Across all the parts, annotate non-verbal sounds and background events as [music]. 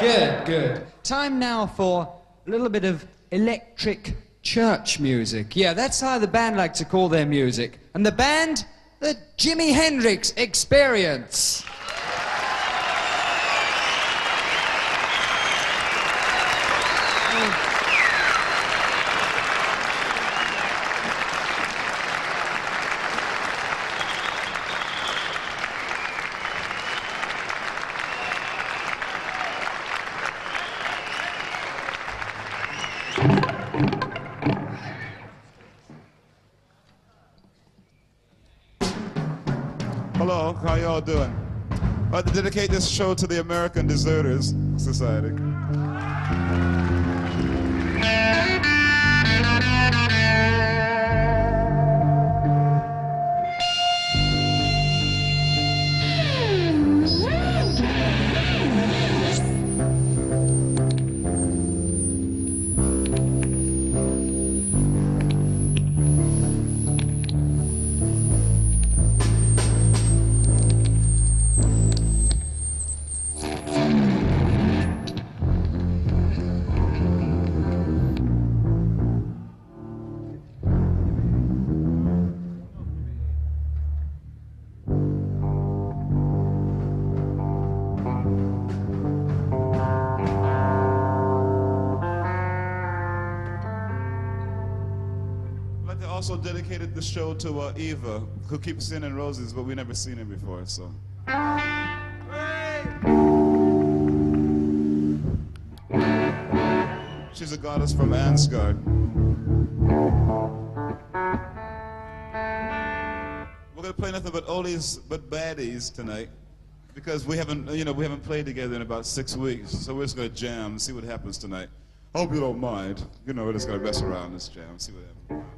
Good, good. Time now for a little bit of electric church music. Yeah, that's how the band like to call their music. And the band, the Jimi Hendrix Experience. Dedicate this show to the American Deserters Society. The show to uh, Eva, who keeps singing roses, but we never seen her before, so. She's a goddess from Ansgard. We're gonna play nothing but oldies but baddies tonight because we haven't, you know, we haven't played together in about six weeks. So we're just gonna jam and see what happens tonight. Hope you don't mind. You know, we're just gonna mess around this jam, see what happens.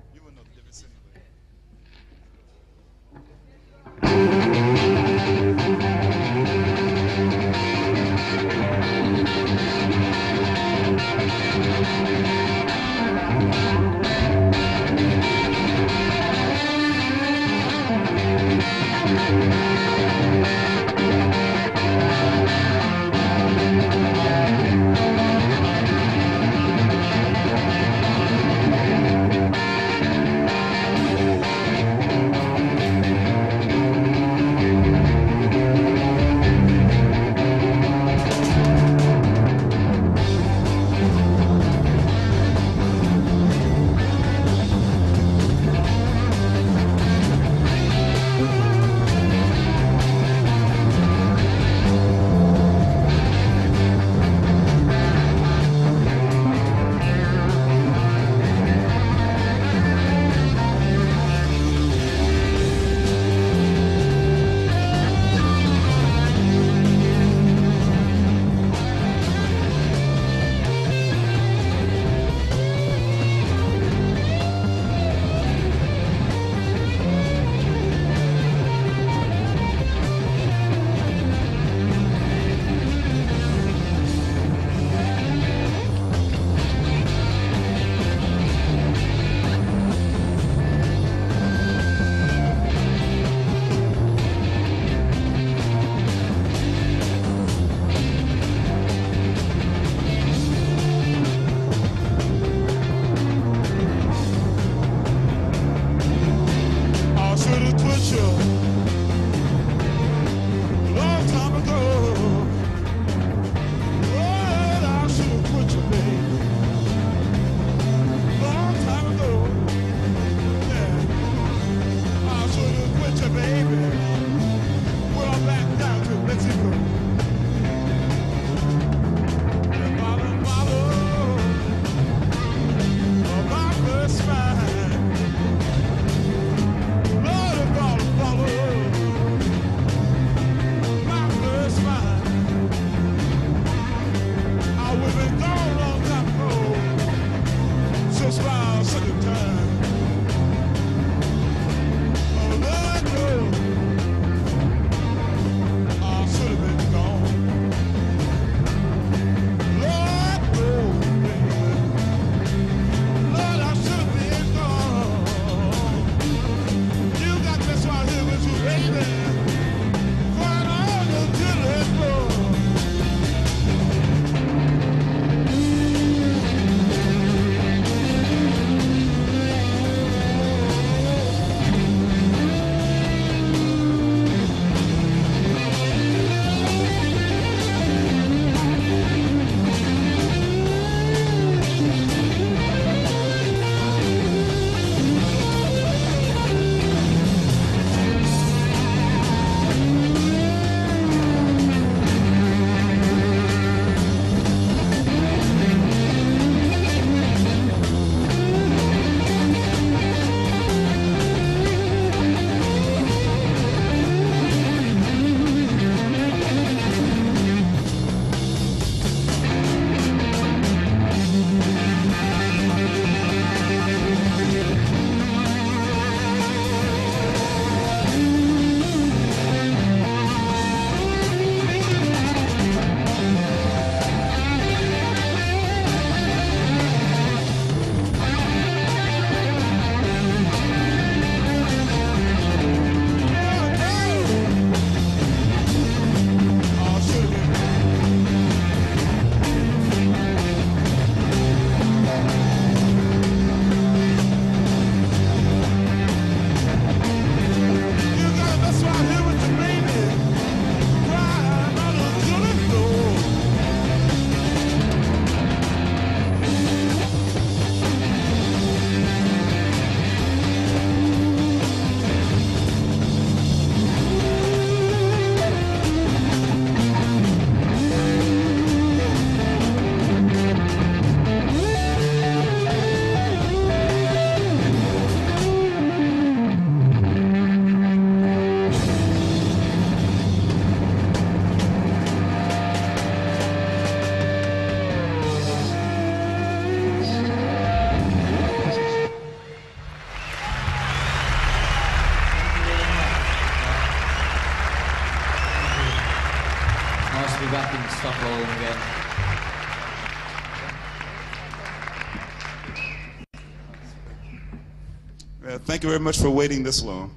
Thank you very much for waiting this long.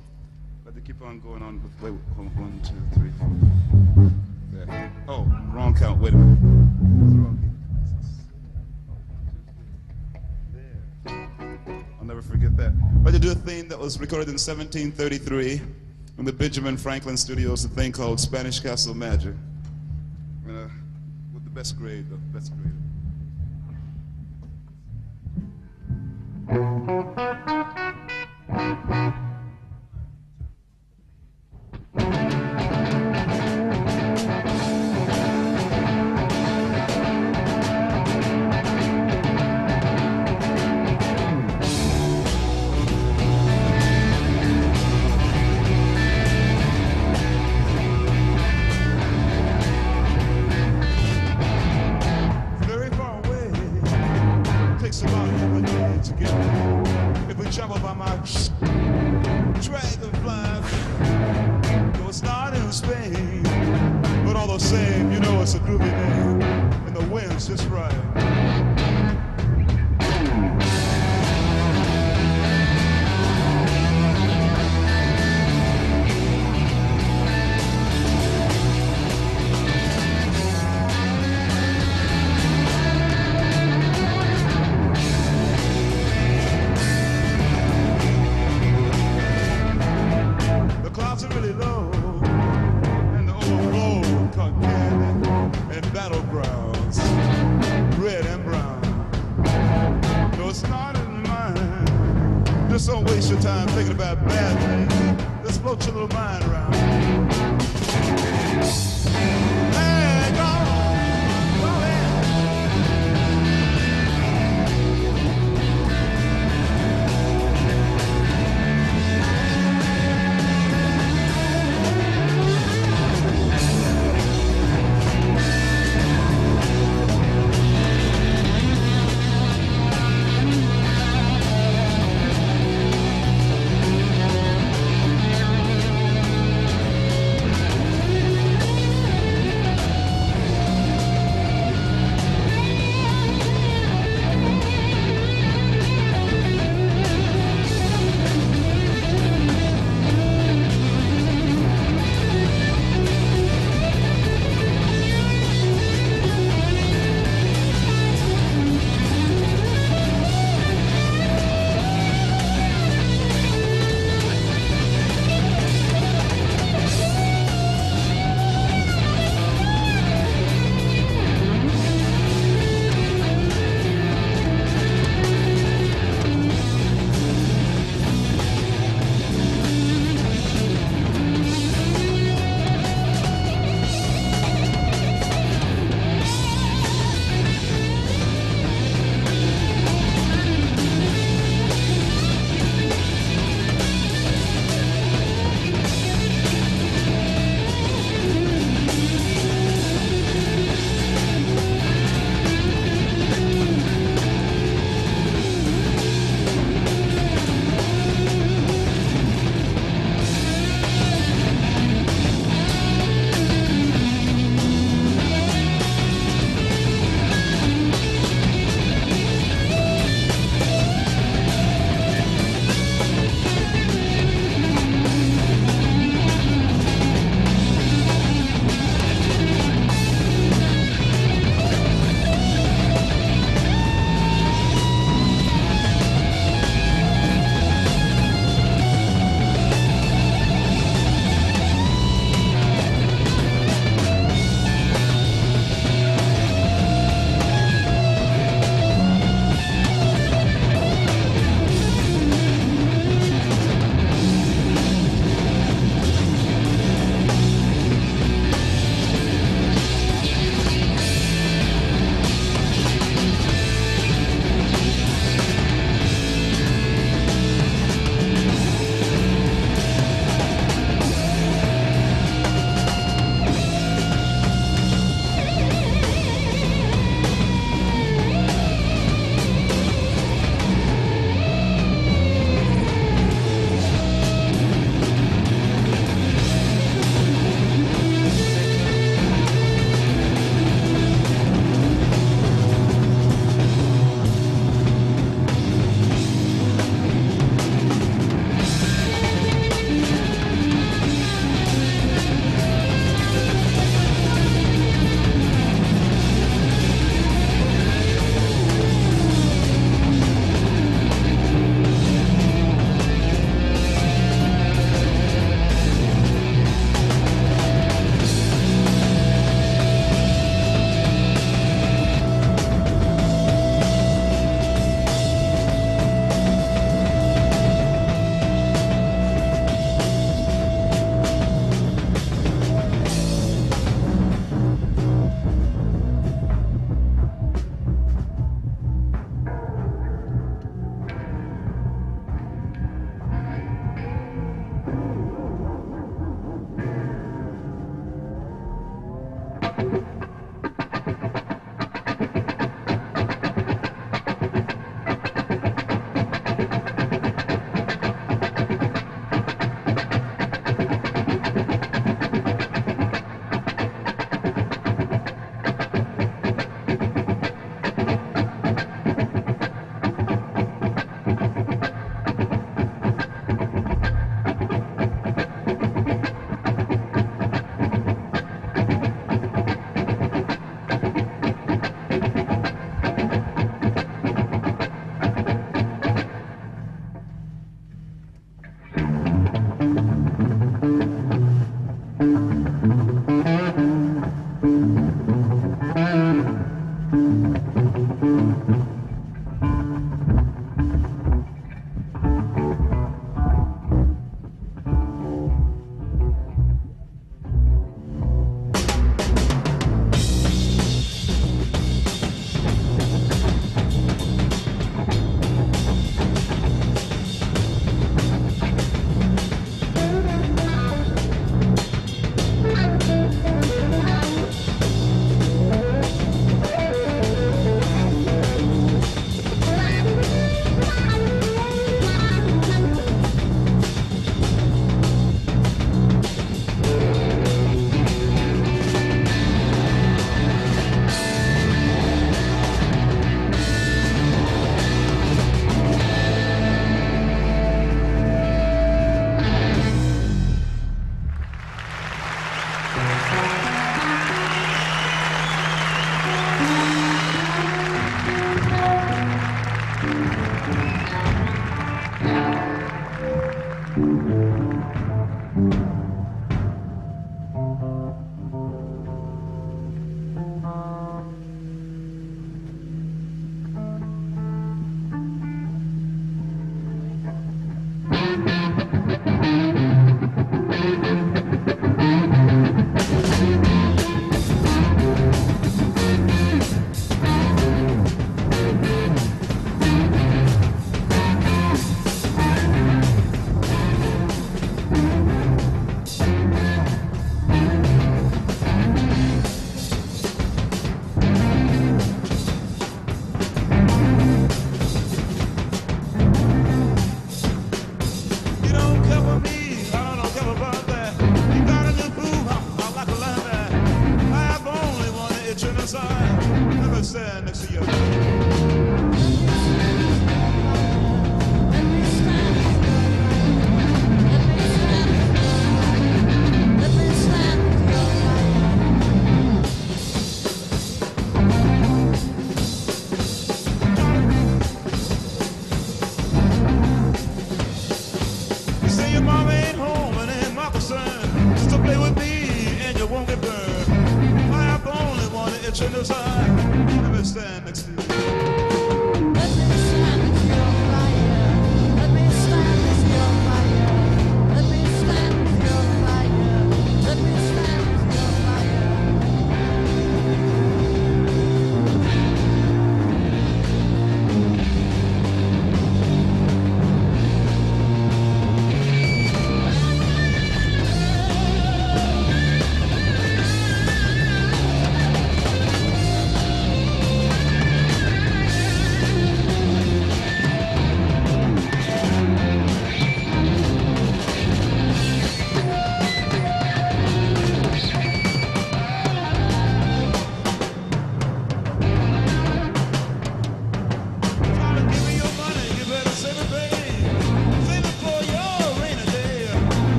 Let me keep on going on with wait, hold on, one, two, three, four. There. Oh, wrong count. Wait a minute. There. I'll never forget that. But to do a theme that was recorded in 1733 in the Benjamin Franklin Studios, a thing called Spanish Castle Magic. Uh, with the best grade, though, best grade. very Thank you.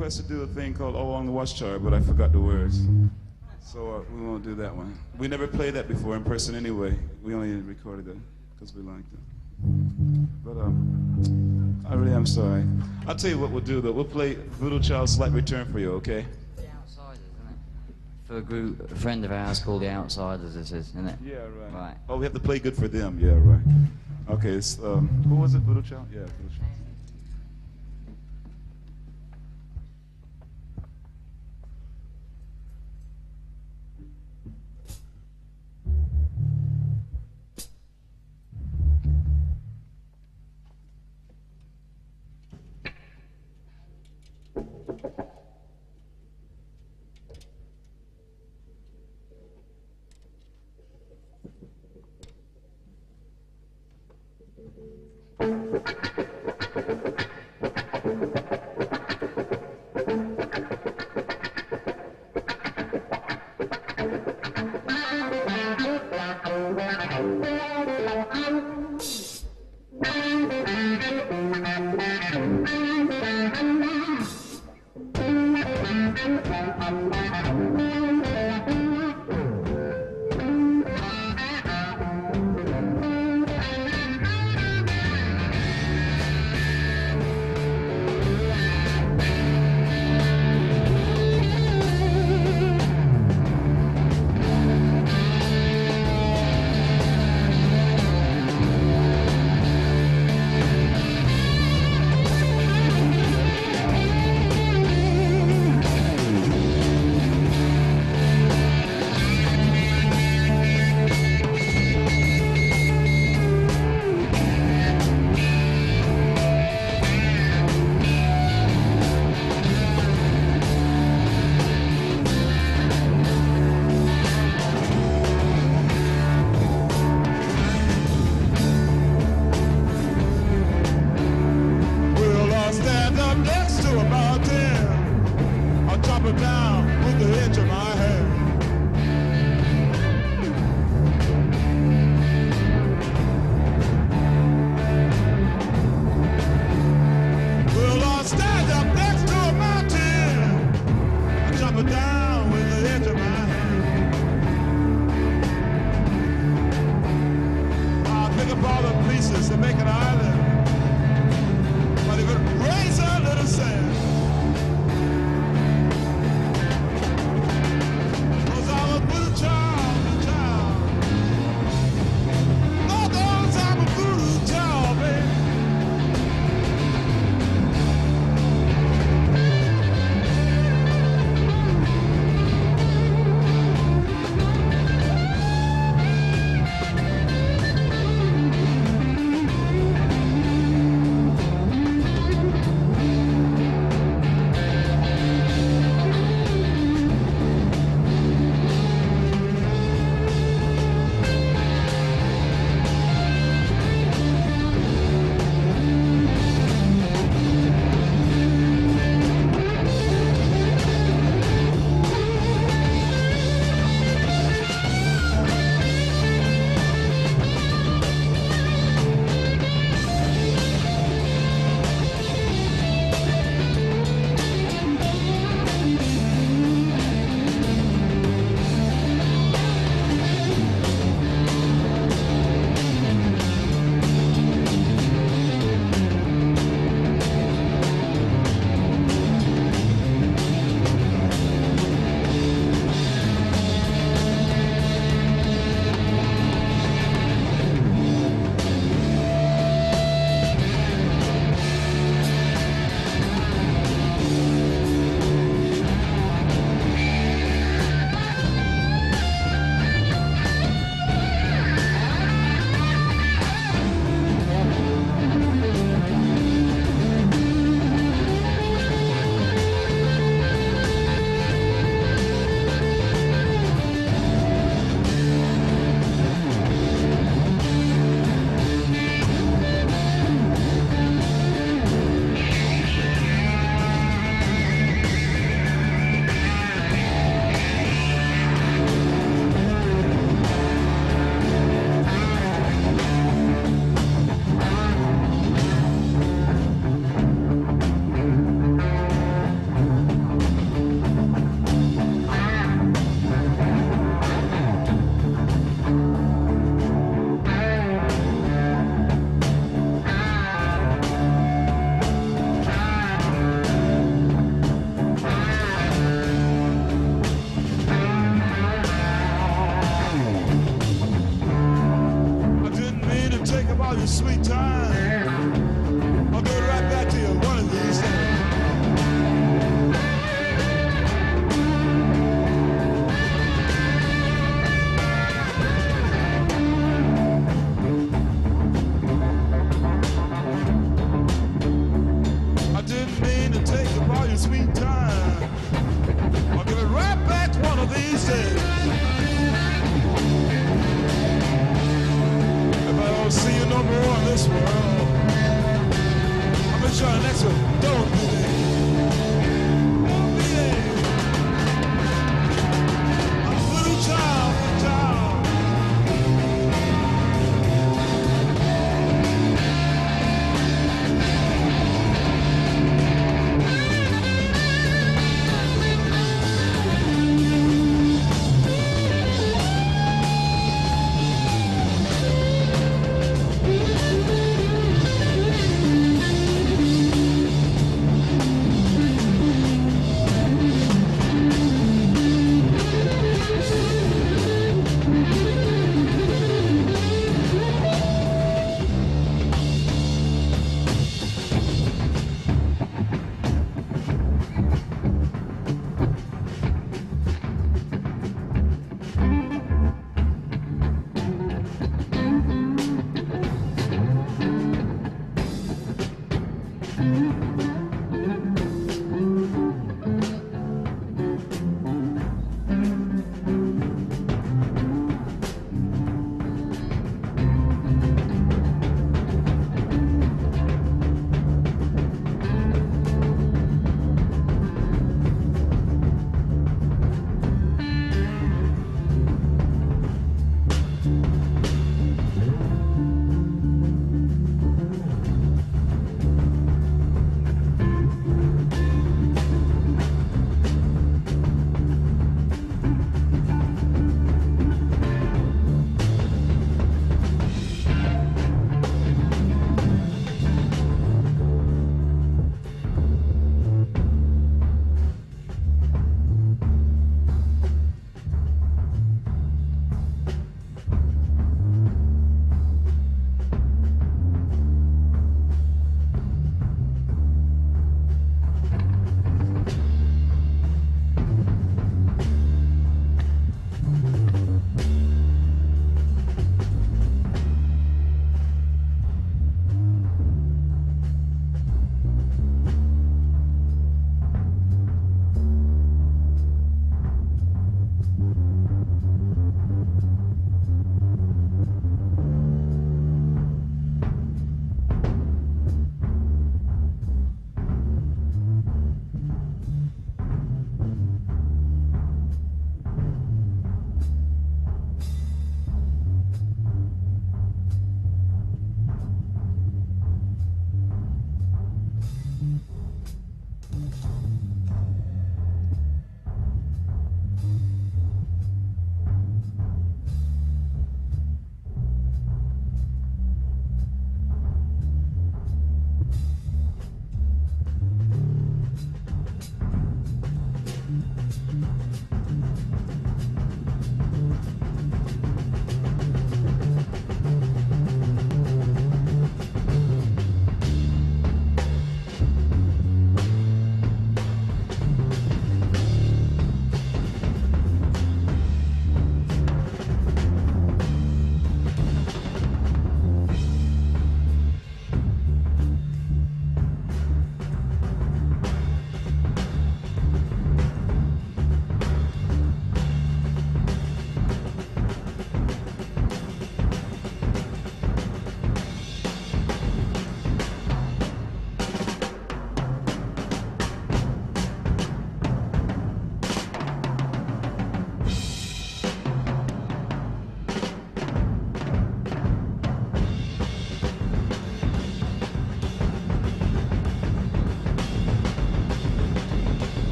Request to do a thing called All Along the Watchtower, but I forgot the words. So uh, we won't do that one. We never played that before in person anyway. We only recorded it because we liked it. But um, I really am sorry. I'll tell you what we'll do though. We'll play Voodoo Child's Slight Return for you, okay? The Outsiders, isn't it? For a group, a friend of ours called the Outsiders, this is, isn't it? Yeah, right. Right. Oh, we have to play good for them. Yeah, right. Okay, it's, um, who was it? Voodoo Child? Yeah, Voodoo Child.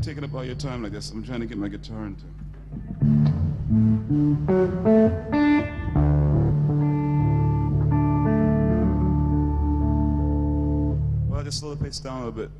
Taking up all your time like this. I'm trying to get my guitar into. Well, just slow the pace down a little bit.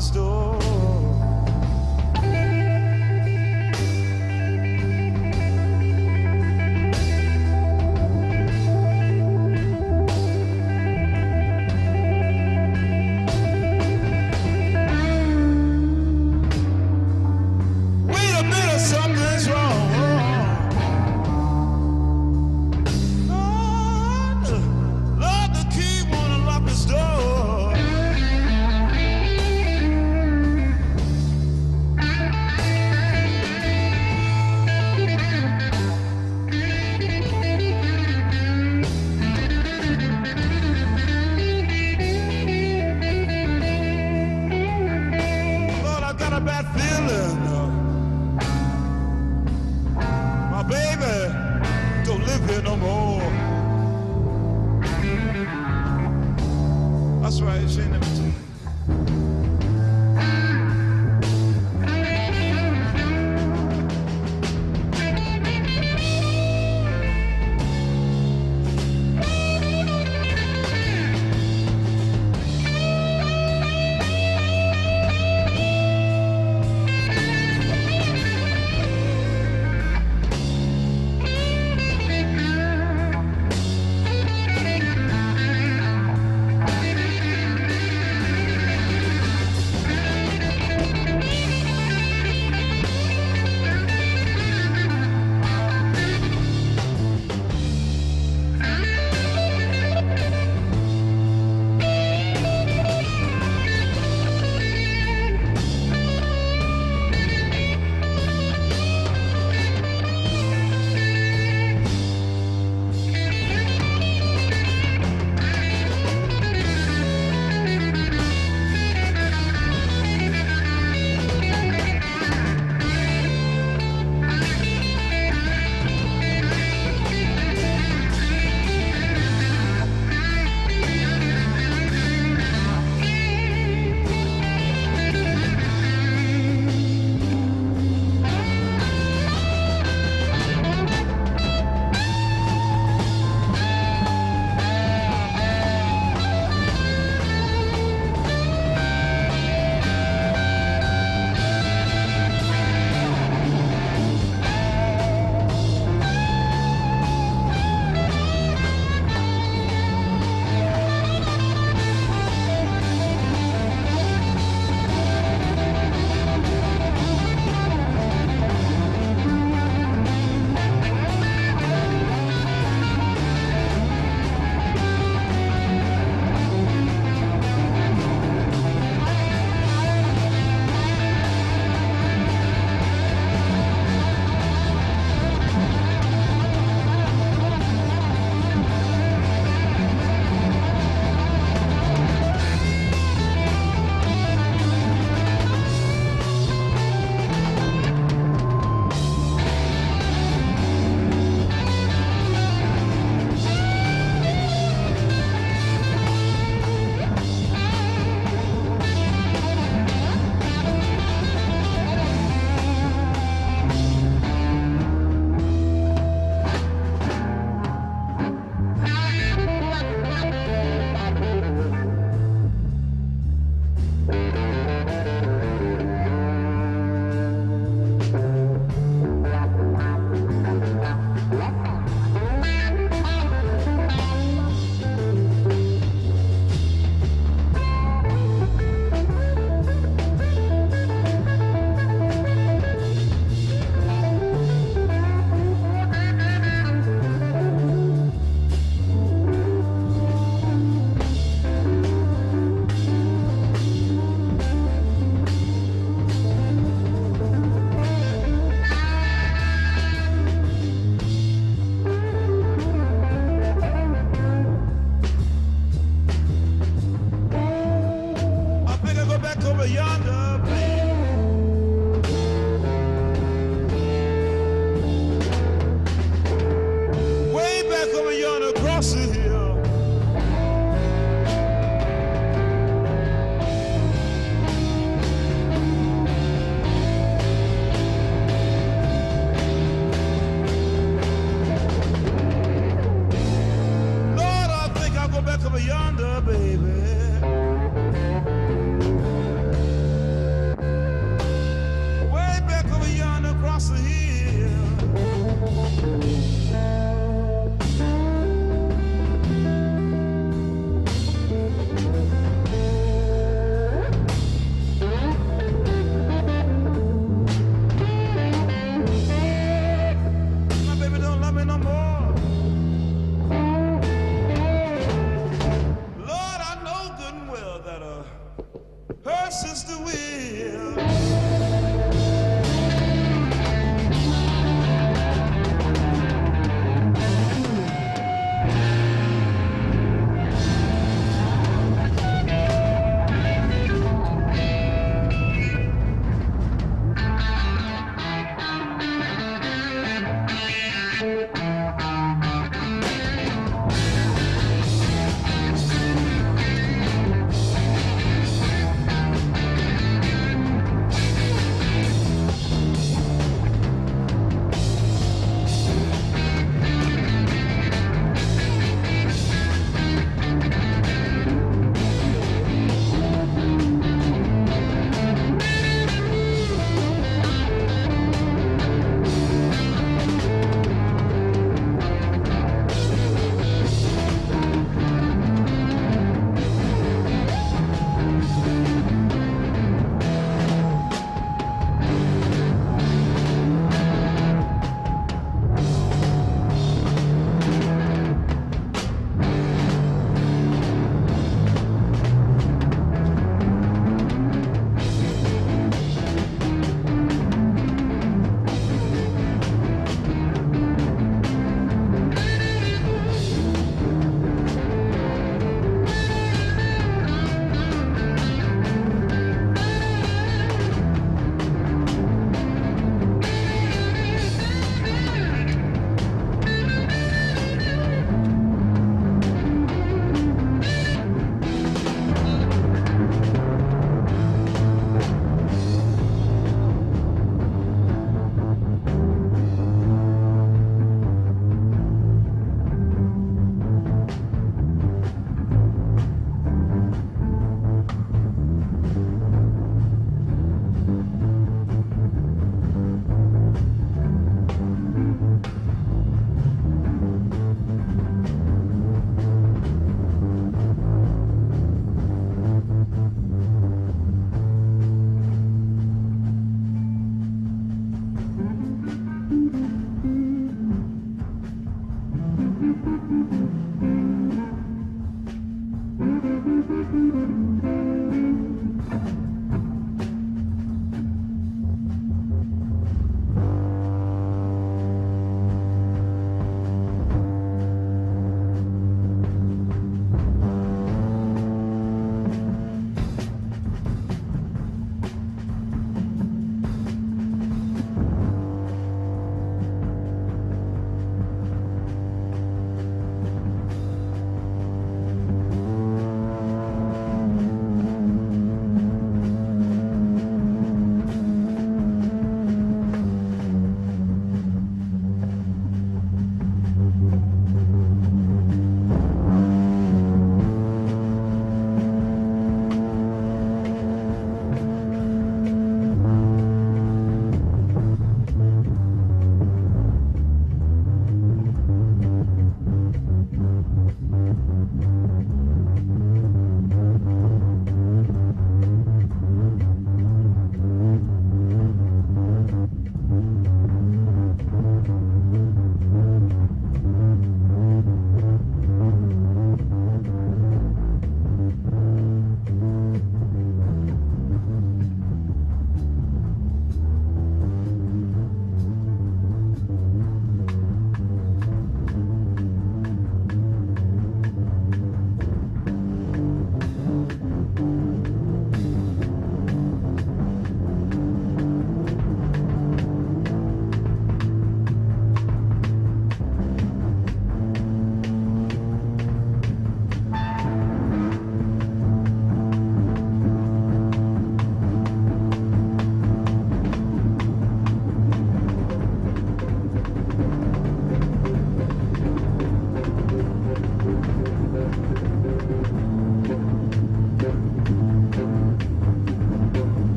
This door.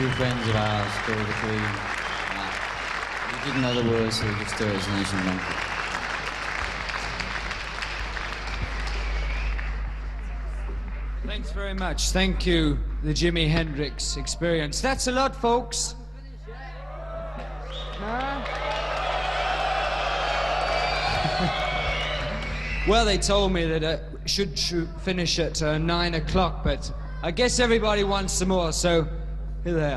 Few friends of ours called the Cream. Uh, we know the words, so we just do it as instrumental. Thanks very much. Thank you, the Jimi Hendrix experience. That's a lot, folks. [laughs] Well, they told me that it should, should finish at uh, nine o'clock, but I guess everybody wants some more, so 해도 돼.